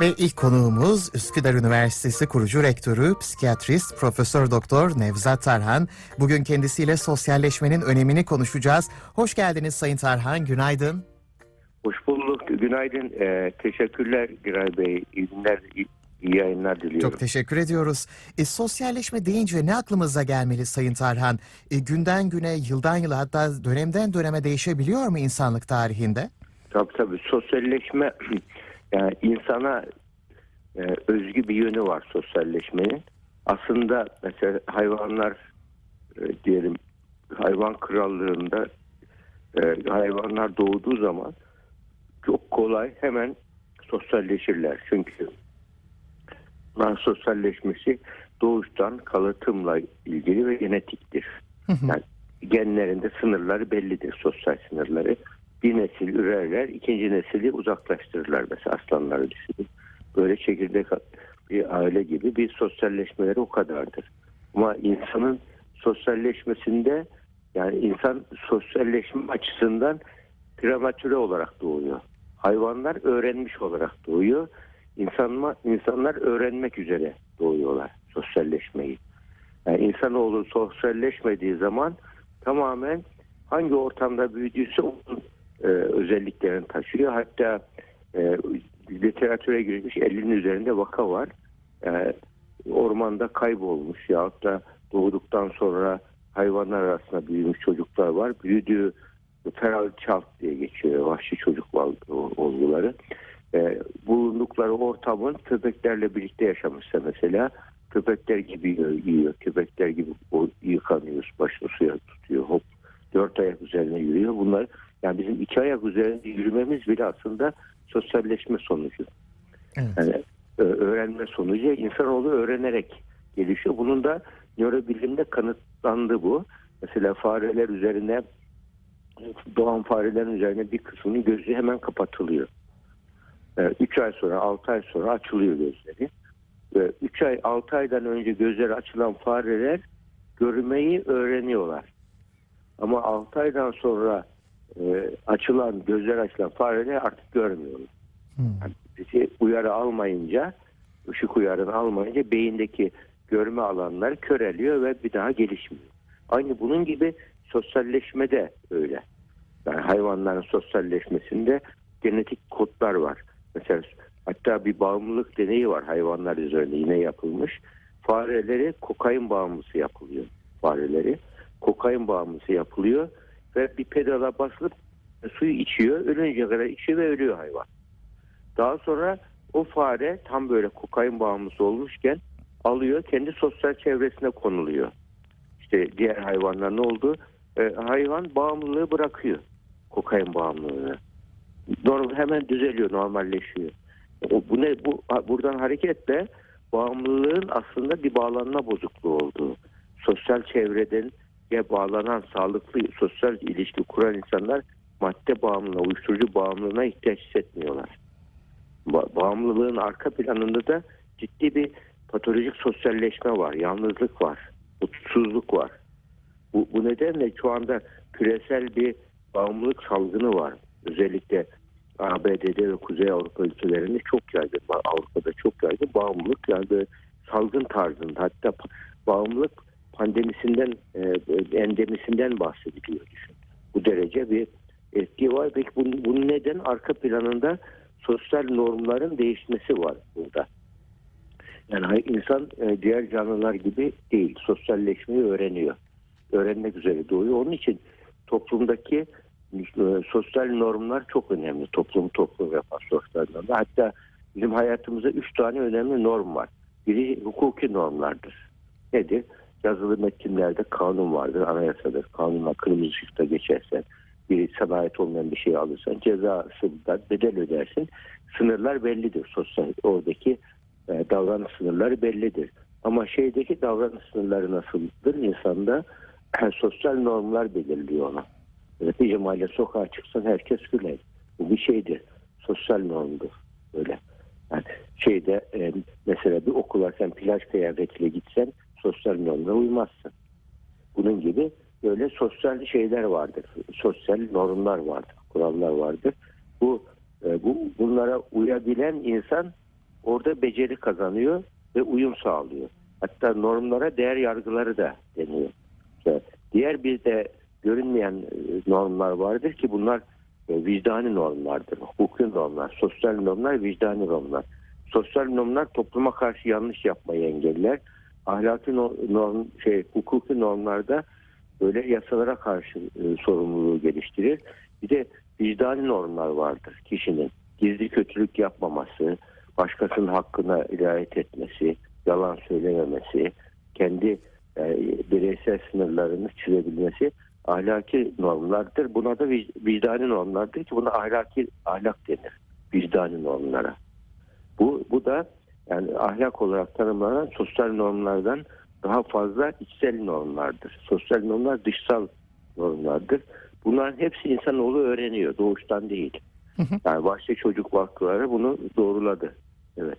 Ve ilk konuğumuz Üsküdar Üniversitesi kurucu rektörü, psikiyatrist Profesör Doktor Nevzat Tarhan. Bugün kendisiyle sosyalleşmenin önemini konuşacağız. Hoş geldiniz Sayın Tarhan, günaydın. Hoş bulduk. Günaydın. Ee, teşekkürler Giray Bey. İyi günler, iyi, iyi yayınlar diliyorum. Çok teşekkür ediyoruz. E, sosyalleşme deyince ne aklımıza gelmeli Sayın Tarhan? E, günden güne, yıldan yıla hatta dönemden döneme değişebiliyor mu insanlık tarihinde? Tabii tabii. Sosyalleşme yani insana e, özgü bir yönü var sosyalleşmenin. Aslında mesela hayvanlar e, diyelim hayvan krallığında e, hayvanlar doğduğu zaman çok kolay hemen sosyalleşirler. Çünkü bunların sosyalleşmesi doğuştan kalıtımla ilgili ve genetiktir. Yani genlerinde sınırları bellidir sosyal sınırları. Bir nesil ürerler, ikinci nesili uzaklaştırırlar. Mesela aslanları düşünün. Böyle çekirdek bir aile gibi bir sosyalleşmeleri o kadardır. Ama insanın sosyalleşmesinde yani insan sosyalleşme açısından prematüre olarak doğuyor. Hayvanlar öğrenmiş olarak doğuyor. İnsanma, insanlar öğrenmek üzere doğuyorlar sosyalleşmeyi. Yani insanoğlu sosyalleşmediği zaman tamamen hangi ortamda büyüdüyse onun e, özelliklerini taşıyor. Hatta e, literatüre girmiş 50'nin üzerinde vaka var. E, ormanda kaybolmuş yahut da doğduktan sonra hayvanlar arasında büyümüş çocuklar var. Büyüdüğü feral çalt diye geçiyor vahşi çocuk olguları. E, bulundukları ortamın köpeklerle birlikte yaşamışsa mesela köpekler gibi yiyor, köpekler gibi yıkanıyor, başını suya tutuyor, hop dört ayak üzerine yürüyor. Bunlar yani bizim iki ayak üzerinde yürümemiz bile aslında sosyalleşme sonucu. Evet. Yani öğrenme sonucu insanoğlu öğrenerek gelişiyor. Bunun da nörobilimde kanıtlandı bu. Mesela fareler üzerine doğan farelerin üzerine bir kısmının gözü hemen kapatılıyor. 3 ay sonra 6 ay sonra açılıyor gözleri. 3 ay 6 aydan önce gözleri açılan fareler görmeyi öğreniyorlar. Ama 6 aydan sonra e, açılan gözler açılan fareler artık görmüyorlar. Hmm. Yani uyarı almayınca ışık uyarını almayınca beyindeki görme alanları köreliyor ve bir daha gelişmiyor. Aynı bunun gibi sosyalleşme de öyle. Yani hayvanların sosyalleşmesinde genetik kodlar var. Mesela hatta bir bağımlılık deneyi var hayvanlar üzerinde yine yapılmış. Fareleri kokain bağımlısı yapılıyor. Fareleri kokain bağımlısı yapılıyor ve bir pedala basılıp suyu içiyor. Ölünce kadar içiyor ve ölüyor hayvan. Daha sonra o fare tam böyle kokain bağımlısı olmuşken alıyor kendi sosyal çevresine konuluyor. İşte diğer hayvanlar ne oldu? Ee, hayvan bağımlılığı bırakıyor. Kokain bağımlılığını. Normal, hemen düzeliyor, normalleşiyor. O, bu ne? Bu buradan hareketle bağımlılığın aslında bir bağlanma bozukluğu olduğu. Sosyal çevreden bağlanan sağlıklı sosyal ilişki kuran insanlar madde bağımlılığına, uyuşturucu bağımlılığına ihtiyaç hissetmiyorlar. Ba- bağımlılığın arka planında da ciddi bir patolojik sosyalleşme var, yalnızlık var, mutsuzluk var. Bu, bu nedenle şu anda küresel bir bağımlılık salgını var. Özellikle ABD'de ve Kuzey Avrupa ülkelerinde çok yaygın. Avrupa'da çok yaygın bağımlılık yani salgın tarzında hatta bağımlılık pandemisinden e, endemisinden bahsediliyor düşün. Bu derece bir etki var. Peki bunun, bunun neden arka planında sosyal normların değişmesi var burada. Yani insan e, diğer canlılar gibi değil. Sosyalleşmeyi öğreniyor. Öğrenmek üzere doğuyor. Onun için toplumdaki e, sosyal normlar çok önemli. Toplum toplum yapar sosyal normlar. Hatta bizim hayatımızda üç tane önemli norm var. Biri hukuki normlardır. Nedir? Yazılı metinlerde kanun vardır, anayasadır. Kanunla kırmızı ışıkta geçersen, bir sana ait olmayan bir şey alırsan cezasından bedel ödersin. Sınırlar bellidir. Sosyal oradaki e, davranış sınırları bellidir. Ama şeydeki davranış sınırları nasıldır? İnsanda e, sosyal normlar belirliyor ona. Netice mahalle sokağa çıksan herkes güler. Bu bir şeydir. Sosyal normdur. Böyle. Yani şeyde e, mesela bir okula sen plaj kıyafetiyle gitsen sosyal normlara uymazsın. Bunun gibi böyle sosyal şeyler vardır. Sosyal normlar vardır. Kurallar vardır. Bu, e, bu bunlara uyabilen insan orada beceri kazanıyor ve uyum sağlıyor. Hatta normlara değer yargıları da deniyor. İşte diğer bir de görünmeyen e, normlar vardır ki bunlar e, vicdani normlardır. Hukuki normlar, sosyal normlar, vicdani normlar. Sosyal normlar topluma karşı yanlış yapmayı engeller. Ahlaki norm, şey, hukuki normlarda böyle yasalara karşı e, sorumluluğu geliştirir. Bir de vicdani normlar vardır kişinin. Gizli kötülük yapmaması, başkasının hakkına riayet etmesi, yalan söylememesi, kendi e, bireysel sınırlarını çizebilmesi ahlaki normlardır. Buna da vicdani normlardır ki buna ahlaki ahlak denir. Vicdani normlara. Bu, bu da yani ahlak olarak tanımlanan sosyal normlardan daha fazla içsel normlardır. Sosyal normlar dışsal normlardır. Bunların hepsi insanoğlu öğreniyor. Doğuştan değil. Yani başta çocuk vakıfları bunu doğruladı. Evet.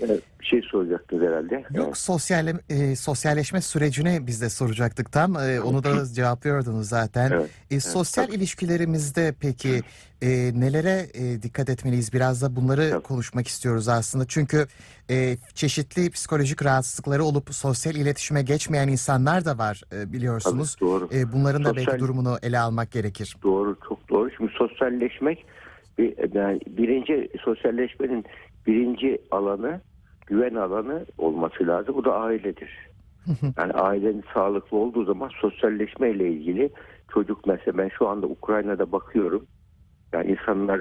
Evet. bir şey soracaktınız herhalde. Yok evet. sosyal e, sosyalleşme sürecini biz de soracaktık tam. E, onu da cevaplıyordunuz zaten. Evet. E, sosyal evet, ilişkilerimizde peki e, nelere e, dikkat etmeliyiz? Biraz da bunları evet. konuşmak istiyoruz aslında. Çünkü e, çeşitli psikolojik rahatsızlıkları olup sosyal iletişime geçmeyen insanlar da var e, biliyorsunuz. Tabii, doğru. E, bunların da sosyal... belki durumunu ele almak gerekir. Doğru, çok doğru. Şimdi sosyalleşmek yani birinci sosyalleşmenin birinci alanı güven alanı olması lazım. Bu da ailedir. Yani ailenin sağlıklı olduğu zaman sosyalleşme ile ilgili çocuk mesela ben şu anda Ukrayna'da bakıyorum. Yani insanlar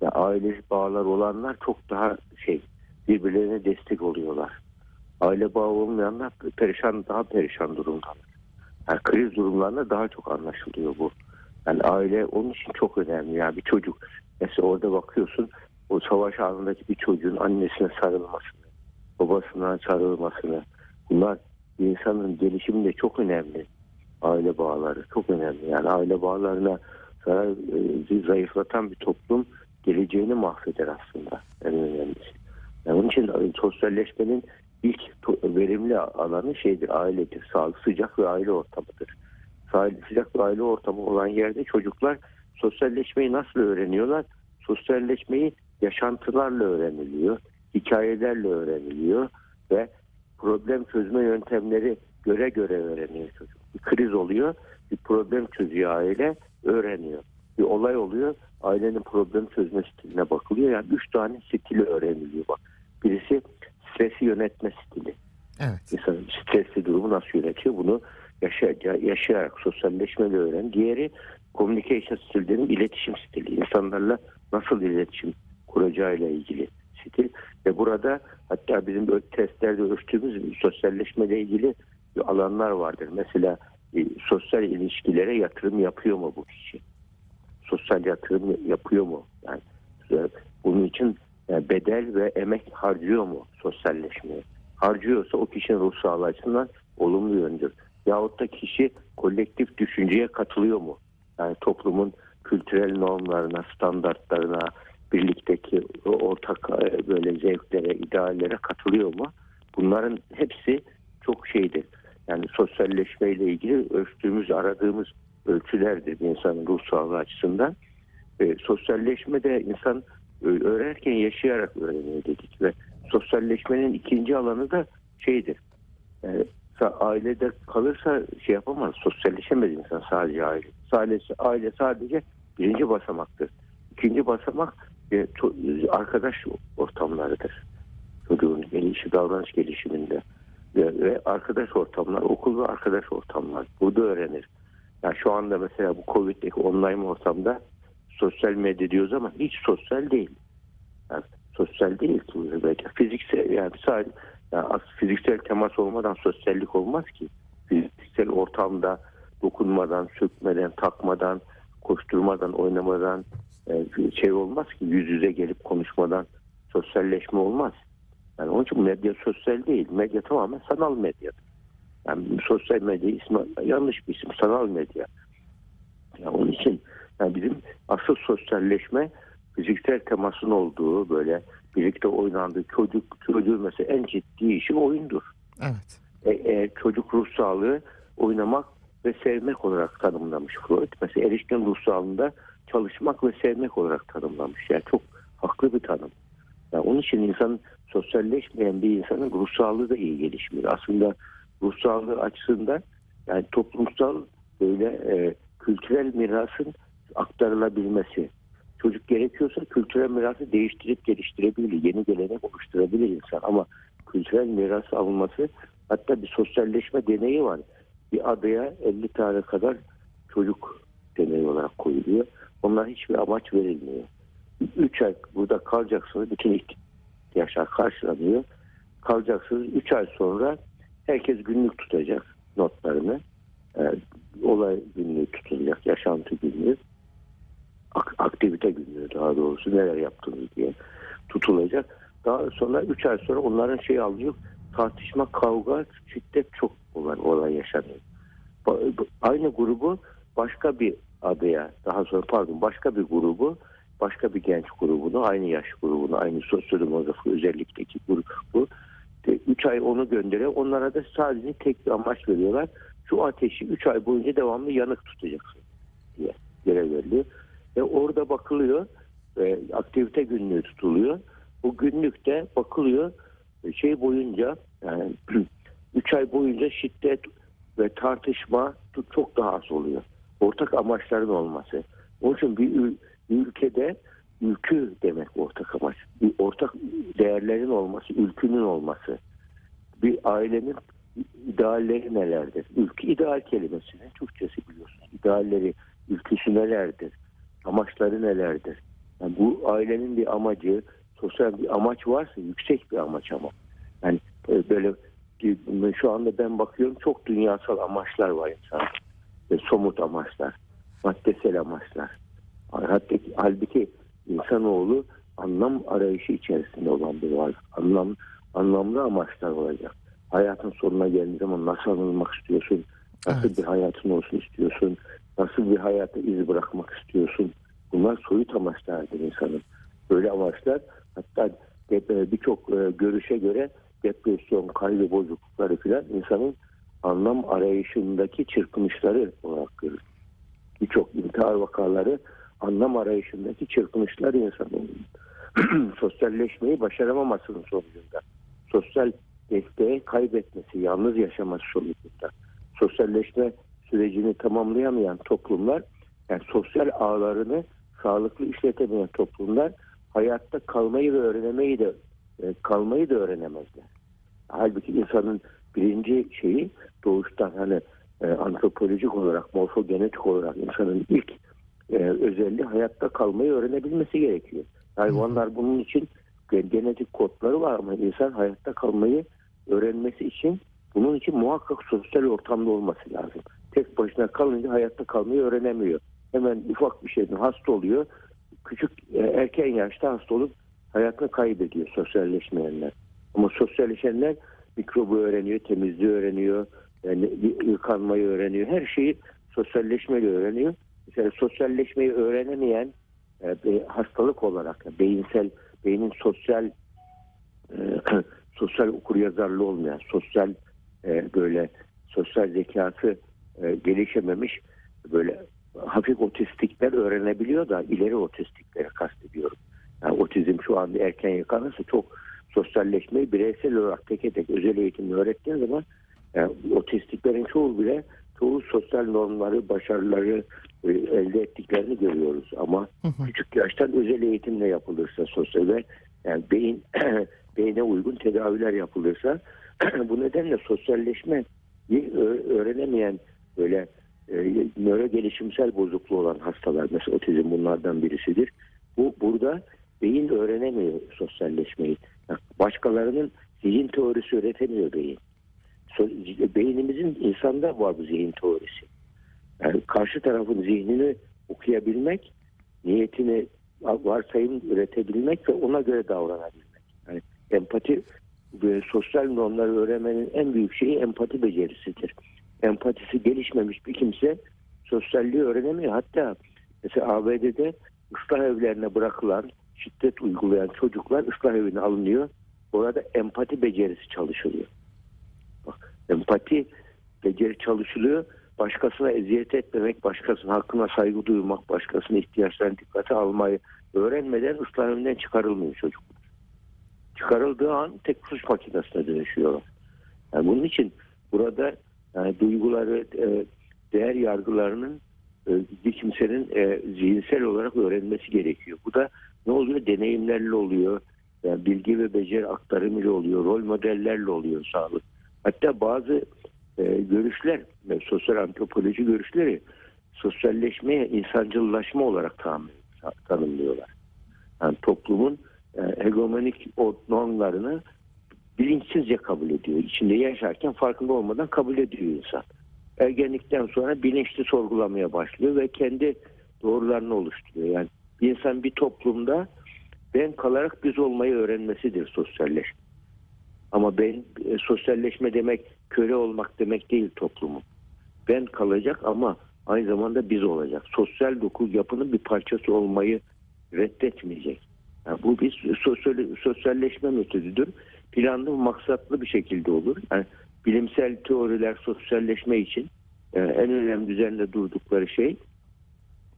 yani aile bağlar olanlar çok daha şey birbirlerine destek oluyorlar. Aile bağı olmayanlar perişan daha perişan durumdalar. Yani kriz durumlarında daha çok anlaşılıyor bu. Yani aile onun için çok önemli. Yani bir çocuk mesela orada bakıyorsun o savaş anındaki bir çocuğun annesine sarılmasını, babasına sarılmasını bunlar insanın gelişiminde çok önemli. Aile bağları çok önemli. Yani aile bağlarına e, zayıflatan bir toplum geleceğini mahveder aslında en önemlisi. Yani onun için sosyalleşmenin ilk verimli alanı şeydir, ailedir. Sağlık, sıcak ve aile ortamıdır. Sıcak ve aile ortamı olan yerde çocuklar sosyalleşmeyi nasıl öğreniyorlar? Sosyalleşmeyi yaşantılarla öğreniliyor, hikayelerle öğreniliyor ve problem çözme yöntemleri göre göre öğreniyor çocuk. Bir kriz oluyor, bir problem çözüyor aile, öğreniyor. Bir olay oluyor, ailenin problem çözme stiline bakılıyor. Yani üç tane stili öğreniliyor bak. Birisi stresi yönetme stili. Evet. İnsanın stresli durumu nasıl yönetiyor bunu yaşayarak, yaşayarak sosyalleşmeyle öğren. Diğeri communication stili iletişim stili. İnsanlarla nasıl iletişim kuracağıyla ilgili stil ve burada hatta bizim testlerde ölçtüğümüz sosyalleşmeyle ilgili alanlar vardır. Mesela e, sosyal ilişkilere yatırım yapıyor mu bu kişi? Sosyal yatırım yapıyor mu? Yani e, bunun için yani bedel ve emek harcıyor mu sosyalleşmeye? Harcıyorsa o kişinin ruh sağlığı açısından olumlu yöndür. Yahut da kişi kolektif düşünceye katılıyor mu? Yani toplumun kültürel normlarına, standartlarına, birlikteki ortak e, böyle zevklere, ideallere katılıyor mu? Bunların hepsi çok şeydir. Yani sosyalleşmeyle ilgili ölçtüğümüz, aradığımız ölçülerdir insanın ruh sağlığı açısından. E, sosyalleşme de insan e, öğrenirken yaşayarak öğreniyor dedik ve sosyalleşmenin ikinci alanı da şeydir. Yani ailede kalırsa şey yapamaz, sosyalleşemez insan sadece aile. Sadece, aile sadece birinci basamaktır. İkinci basamak e, arkadaş ortamlarıdır. Çocuğun gelişi, davranış gelişiminde. Ve, ve arkadaş ortamlar, okul ve arkadaş ortamlar. Burada öğrenir. Yani şu anda mesela bu Covid'deki online ortamda sosyal medya diyoruz ama hiç sosyal değil. Yani sosyal değil ki belki. Fiziksel yani sadece yani fiziksel temas olmadan sosyallik olmaz ki. Fiziksel ortamda dokunmadan, sökmeden, takmadan, koşturmadan, oynamadan, şey olmaz ki yüz yüze gelip konuşmadan sosyalleşme olmaz. Yani onun için medya sosyal değil. Medya tamamen sanal medya. Yani sosyal medya ismi yanlış bir isim. Sanal medya. Yani onun için yani bizim asıl sosyalleşme fiziksel temasın olduğu böyle birlikte oynandığı çocuk çocuğun mesela en ciddi işi oyundur. Evet. E, e, çocuk ruh sağlığı oynamak ve sevmek olarak tanımlamış Freud. Mesela erişkin ruh sağlığında çalışmak ve sevmek olarak tanımlamış. Yani çok haklı bir tanım. Yani onun için insan sosyalleşmeyen bir insanın ruh sağlığı da iyi gelişmiyor. Aslında ruh sağlığı açısından yani toplumsal böyle e, kültürel mirasın aktarılabilmesi. Çocuk gerekiyorsa kültürel mirası değiştirip geliştirebilir. Yeni gelenek oluşturabilir insan ama kültürel miras alınması hatta bir sosyalleşme deneyi var. Bir adaya 50 tane kadar çocuk deneyi olarak koyuluyor. Onlar hiçbir amaç verilmiyor. 3 ay burada kalacaksınız. Bütün ihtiyaçlar karşılanıyor. Kalacaksınız. 3 ay sonra herkes günlük tutacak notlarını. Ee, olay günlüğü tutulacak. Yaşantı günlüğü. Ak- aktivite günlüğü daha doğrusu neler yaptınız diye tutulacak. Daha sonra 3 ay sonra onların şey alıyor. Tartışma, kavga, şiddet çok olan olay yaşanıyor. Aynı grubu başka bir adaya daha sonra pardon başka bir grubu başka bir genç grubunu aynı yaş grubunu aynı sosyodemografik özellikteki grubu 3 ay onu gönderiyor. Onlara da sadece tek bir amaç veriyorlar. Şu ateşi 3 ay boyunca devamlı yanık tutacaksın diye görev veriliyor. Ve orada bakılıyor e, aktivite günlüğü tutuluyor. Bu günlükte bakılıyor e, şey boyunca yani 3 ay boyunca şiddet ve tartışma çok daha az oluyor. Ortak amaçların olması. Onun için bir, ül- bir ülkede ülkü demek ortak amaç. Bir ortak değerlerin olması, ülkünün olması. Bir ailenin idealleri nelerdir? Ülke ideal kelimesinin Türkçesi biliyorsunuz. İdealleri, ülküsü nelerdir? Amaçları nelerdir? Yani bu ailenin bir amacı, sosyal bir amaç varsa yüksek bir amaç ama. Yani e, böyle şu anda ben bakıyorum çok dünyasal amaçlar var insan. Ve somut amaçlar, maddesel amaçlar. Hatta halbuki insanoğlu anlam arayışı içerisinde olan bir varlık. Anlam, anlamlı amaçlar olacak. Hayatın sonuna geldiği zaman nasıl anılmak istiyorsun? Nasıl Evet. bir hayatın olsun istiyorsun? Nasıl bir hayata iz bırakmak istiyorsun? Bunlar soyut amaçlardır insanın. Böyle amaçlar hatta de- birçok e, görüşe göre depresyon, kaygı bozuklukları filan insanın anlam arayışındaki çırpınışları olarak görülür. Birçok intihar vakaları anlam arayışındaki çırpınışlar insanın sosyalleşmeyi başaramamasının sonucunda. Sosyal desteği kaybetmesi, yalnız yaşaması sonucunda. Sosyalleşme sürecini tamamlayamayan toplumlar, yani sosyal ağlarını sağlıklı işletemeyen toplumlar hayatta kalmayı ve öğrenemeyi de e, kalmayı da öğrenemezler. Halbuki insanın birinci şeyi doğuştan hani e, antropolojik olarak, morfogenetik olarak insanın ilk e, özelliği hayatta kalmayı öğrenebilmesi gerekiyor. Hayvanlar bunun için gen- genetik kodları var ama insan hayatta kalmayı öğrenmesi için bunun için muhakkak sosyal ortamda olması lazım. Tek başına kalınca hayatta kalmayı öğrenemiyor. Hemen ufak bir şeyden hasta oluyor. Küçük e, erken yaşta hasta olup hayatını kaybediyor sosyalleşmeyenler. Ama sosyalleşenler mikrobu öğreniyor, temizliği öğreniyor, yani yıkanmayı öğreniyor. Her şeyi sosyalleşmeyle öğreniyor. Mesela sosyalleşmeyi öğrenemeyen e, hastalık olarak beyinsel beynin sosyal e, sosyal okuryazarlığı olmayan, sosyal e, böyle sosyal zekası e, gelişememiş böyle hafif otistikler öğrenebiliyor da ileri otistikleri kastediyorum. Yani otizm şu anda erken yakalanırsa çok sosyalleşmeyi bireysel olarak tek tek özel eğitimle öğrettiğin zaman yani otistiklerin çoğu bile çoğu sosyal normları, başarıları e, elde ettiklerini görüyoruz. Ama Hı hı. küçük yaştan özel eğitimle yapılırsa sosyal ve yani beyin beyne uygun tedaviler yapılırsa bu nedenle sosyalleşme öğrenemeyen böyle e, nöro gelişimsel bozukluğu olan hastalar mesela otizm bunlardan birisidir. Bu burada beyin öğrenemiyor sosyalleşmeyi. Başkalarının zihin teorisi öğretemiyor beyin. Beynimizin insanda var bu zihin teorisi. Yani karşı tarafın zihnini okuyabilmek, niyetini varsayım üretebilmek ve ona göre davranabilmek. Yani empati ve sosyal normları öğrenmenin en büyük şeyi empati becerisidir. Empatisi gelişmemiş bir kimse sosyalliği öğrenemiyor. Hatta mesela ABD'de ıslah evlerine bırakılan, şiddet uygulayan çocuklar ıslah evine alınıyor. Orada empati becerisi çalışılıyor. Bak, empati beceri çalışılıyor. Başkasına eziyet etmemek, başkasının hakkına saygı duymak, başkasının ihtiyaçlarına dikkate almayı öğrenmeden ıslah çıkarılmıyor çocuk. çıkarıldığı an tek suç makinesine dönüşüyorlar. Yani bunun için burada yani duyguları, e, değer yargılarının e, bir kimsenin e, zihinsel olarak öğrenmesi gerekiyor. Bu da ne oluyor? Deneyimlerle oluyor. Yani bilgi ve beceri aktarımıyla oluyor. Rol modellerle oluyor sağlık. Hatta bazı e, görüşler, e, sosyal antropoloji görüşleri sosyalleşmeye insancıllaşma olarak tanımlıyorlar. Yani toplumun e, hegemonik normlarını bilinçsizce kabul ediyor. İçinde yaşarken farkında olmadan kabul ediyor insan. Ergenlikten sonra bilinçli sorgulamaya başlıyor ve kendi doğrularını oluşturuyor. Yani bir insan bir toplumda ben kalarak biz olmayı öğrenmesidir sosyalleşme. Ama ben e, sosyalleşme demek köle olmak demek değil toplumun. Ben kalacak ama aynı zamanda biz olacak. Sosyal doku yapının bir parçası olmayı reddetmeyecek. Yani bu bir sosyal, sosyalleşme metodudur. Planlı, maksatlı bir şekilde olur. Yani bilimsel teoriler sosyalleşme için e, en önemli üzerinde durdukları şey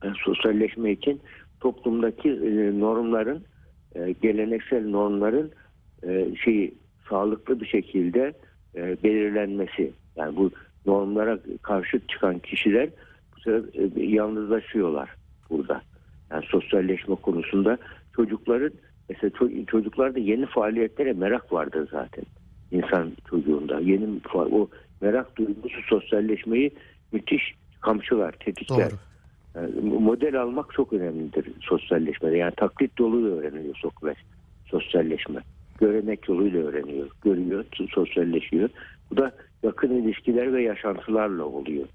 e, sosyalleşme için toplumdaki e, normların e, geleneksel normların e, şeyi sağlıklı bir şekilde e, belirlenmesi. Yani bu normlara karşı çıkan kişiler bu sefer e, yalnızlaşıyorlar burada. Yani sosyalleşme konusunda çocukların mesela çocuklarda yeni faaliyetlere merak vardır zaten insan çocuğunda. Yeni o merak duygusu sosyalleşmeyi müthiş kamçılar, tetikler. Doğru. Yani model almak çok önemlidir sosyalleşmede. Yani taklit yoluyla öğreniyor Sokrat sosyalleşme. Görenek yoluyla öğreniyor. Görüyor, sosyalleşiyor. Bu da yakın ilişkiler ve yaşantılarla oluyor.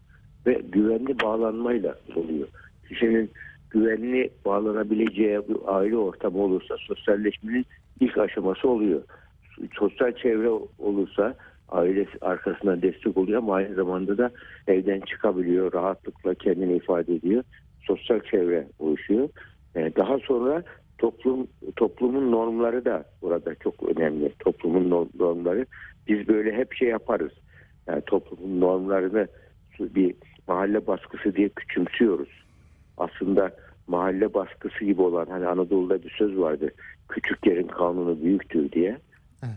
Ve güvenli bağlanmayla oluyor. Kişinin güvenli bağlanabileceği bir aile ortamı olursa sosyalleşmenin ilk aşaması oluyor. Sosyal çevre olursa aile arkasından destek oluyor ama aynı zamanda da evden çıkabiliyor, rahatlıkla kendini ifade ediyor. Sosyal çevre oluşuyor. Yani ee, daha sonra toplum toplumun normları da burada çok önemli. Toplumun normları biz böyle hep şey yaparız. Yani toplumun normlarını bir mahalle baskısı diye küçümsüyoruz. Aslında mahalle baskısı gibi olan hani Anadolu'da bir söz vardı. Küçük yerin kanunu büyüktür diye.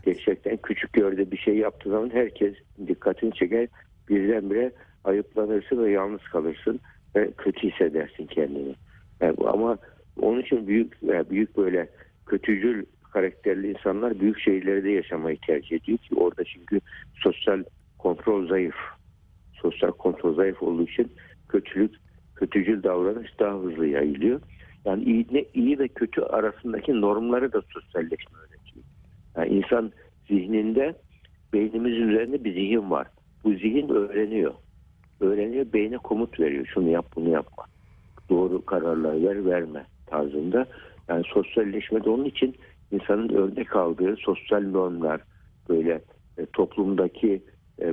Gerçekten küçük yerde bir şey yaptığı zaman herkes dikkatini çeker. Birdenbire ayıplanırsın ve yalnız kalırsın ve kötü hissedersin kendini. Yani, ama onun için büyük yani büyük böyle kötücül karakterli insanlar büyük şehirlerde yaşamayı tercih ediyor ki orada çünkü sosyal kontrol zayıf. Sosyal kontrol zayıf olduğu için kötülük, kötücül davranış daha hızlı yayılıyor. Yani iyi, ne, iyi ve kötü arasındaki normları da sosyalleşme. Yani insan zihninde beynimizin üzerinde bir zihin var. Bu zihin öğreniyor. Öğreniyor, beyne komut veriyor. Şunu yap, bunu yapma. Doğru kararlar ver, verme tarzında. Yani sosyalleşmede onun için insanın örnek aldığı sosyal normlar, böyle e, toplumdaki e,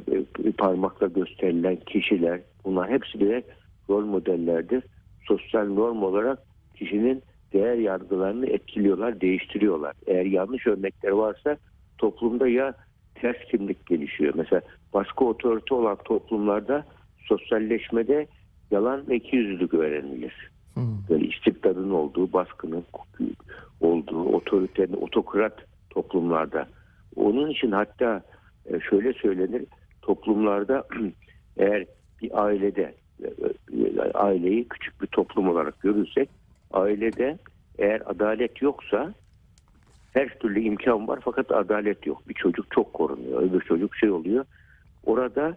e, parmakla gösterilen kişiler, bunlar hepsi bile rol modellerdir. Sosyal norm olarak kişinin değer yargılarını etkiliyorlar, değiştiriyorlar. Eğer yanlış örnekler varsa toplumda ya ters kimlik gelişiyor. Mesela baskı otorite olan toplumlarda sosyalleşmede yalan ve ikiyüzlülük öğrenilir. Hmm. Böyle istikdarın olduğu, baskının olduğu, otoritenin, otokrat toplumlarda. Onun için hatta e, şöyle söylenir, toplumlarda eğer bir ailede e, e, aileyi küçük bir toplum olarak görürsek ailede eğer adalet yoksa her türlü imkan var fakat adalet yok. Bir çocuk çok korunuyor, öbür çocuk şey oluyor. Orada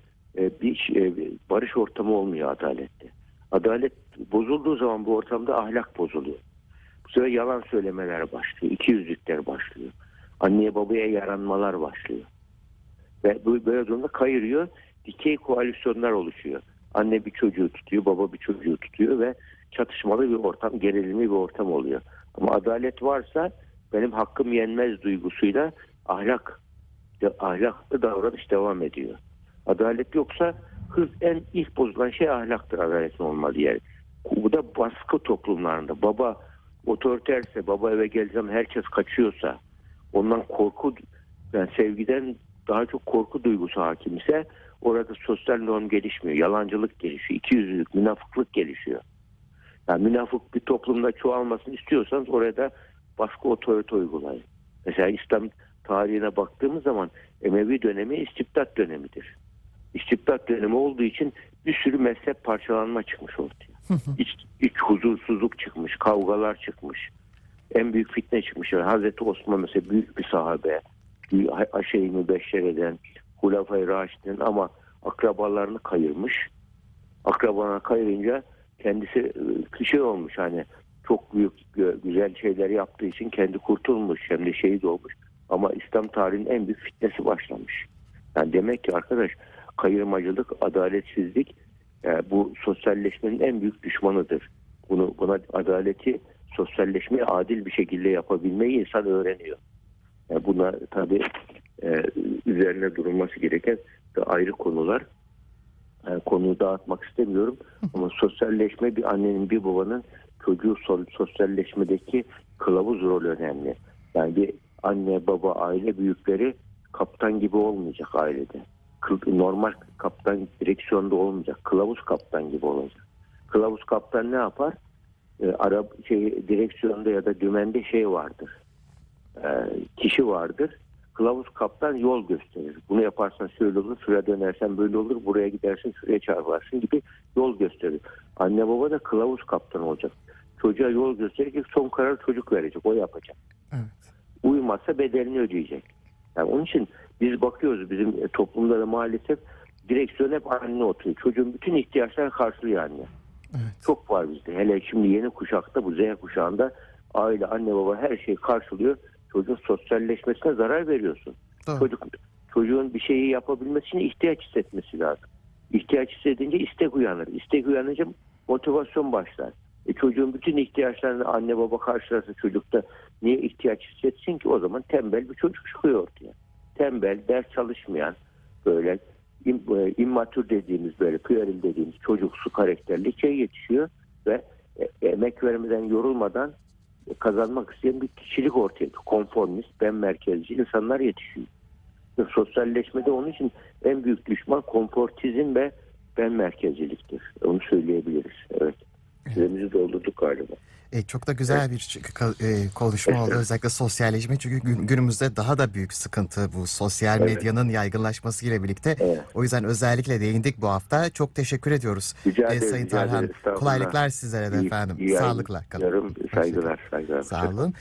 bir şey, barış ortamı olmuyor adalette. Adalet bozulduğu zaman bu ortamda ahlak bozuluyor. Bu sefer yalan söylemeler başlıyor. İkiyüzlükler başlıyor. Anneye babaya yaranmalar başlıyor. Ve bu böyle durumda kayırıyor. Dikey koalisyonlar oluşuyor. Anne bir çocuğu tutuyor, baba bir çocuğu tutuyor ve çatışmalı bir ortam, gerilimli bir ortam oluyor. Ama adalet varsa benim hakkım yenmez duygusuyla ahlak ahlaklı davranış devam ediyor. Adalet yoksa hız en ilk bozulan şey ahlaktır adaletin olmadığı yer. Bu da baskı toplumlarında. Baba otoriterse, baba eve geleceğim herkes kaçıyorsa, ondan korku, yani sevgiden daha çok korku duygusu hakimse orada sosyal norm gelişmiyor. Yalancılık gelişiyor. İkiyüzlülük, münafıklık gelişiyor. Yani münafık bir toplumda çoğalmasını istiyorsanız orada baskı otorite uygulayın. Mesela İslam tarihine baktığımız zaman Emevi dönemi istibdat dönemidir. İstibdat dönemi olduğu için bir sürü mezhep parçalanma çıkmış ortaya. İç, iç huzursuzluk çıkmış, kavgalar çıkmış. En büyük fitne çıkmış. Yani Hazreti Osman mesela büyük bir sahabe. Aşe-i Mübeşşere'den, Hulafay Raşid'in ama akrabalarını kayırmış. Akrabalarını kayırınca kendisi şey olmuş hani çok büyük güzel şeyler yaptığı için kendi kurtulmuş hem de şehit olmuş. Ama İslam tarihinin en büyük fitnesi başlamış. Yani demek ki arkadaş kayırmacılık, adaletsizlik e, bu sosyalleşmenin en büyük düşmanıdır. Bunu buna adaleti, sosyalleşmeyi adil bir şekilde yapabilmeyi insan öğreniyor. Yani buna tabii e, üzerine durulması gereken de ayrı konular. E, konuyu dağıtmak istemiyorum ama sosyalleşme bir annenin bir babanın çocuğu so- sosyalleşmedeki kılavuz rolü önemli. Yani bir anne baba aile büyükleri kaptan gibi olmayacak ailede. Normal kaptan direksiyonda olmayacak. Kılavuz kaptan gibi olacak. Kılavuz kaptan ne yapar? E, Arap şey direksiyonda ya da dümende şey vardır. E, kişi vardır. Kılavuz kaptan yol gösterir. Bunu yaparsan şöyle olur, şuraya dönersen böyle olur, buraya gidersin, şuraya çarparsın gibi yol gösterir. Anne baba da kılavuz kaptan olacak. Çocuğa yol gösterecek, son karar çocuk verecek, o yapacak. Evet. Uyumazsa bedelini ödeyecek. Yani onun için biz bakıyoruz bizim toplumda da maalesef direksiyon hep anne oturuyor. Çocuğun bütün ihtiyaçlarını karşılıyor anne. Evet. Çok var bizde. Hele şimdi yeni kuşakta bu Z kuşağında aile, anne baba her şeyi karşılıyor. Çocuğun sosyalleşmesine zarar veriyorsun. Doğru. Çocuk çocuğun bir şeyi yapabilmesi için ihtiyaç hissetmesi lazım. İhtiyaç hissedince istek uyanır. İstek uyanınca motivasyon başlar. E çocuğun bütün ihtiyaçlarını anne baba karşılarsa çocukta niye ihtiyaç hissetsin ki o zaman tembel bir çocuk çıkıyor ortaya. Tembel, ders çalışmayan böyle im, e, immatür dediğimiz böyle pueril dediğimiz çocuksu karakterli şey yetişiyor ve e, emek vermeden yorulmadan kazanmak isteyen bir kişilik ortaya çıkıyor. Konformist, ben merkezci insanlar yetişiyor. Sosyalleşmede onun için en büyük düşman konfortizm ve ben merkezciliktir. Onu söyleyebiliriz. Evet. Süremizi doldurduk galiba. E, çok da güzel bir e, konuşma oldu özellikle sosyalleşme çünkü gün- günümüzde daha da büyük sıkıntı bu sosyal Evet. medyanın yaygınlaşması ile birlikte. Evet. O yüzden özellikle değindik bu hafta. Çok teşekkür ediyoruz Rica e, ederim, Sayın rica Tarhan. Kolaylıklar sizlere de İyi- efendim. iyi Sağlıkla kalın. Saygılar, saygılar. Sağ olun.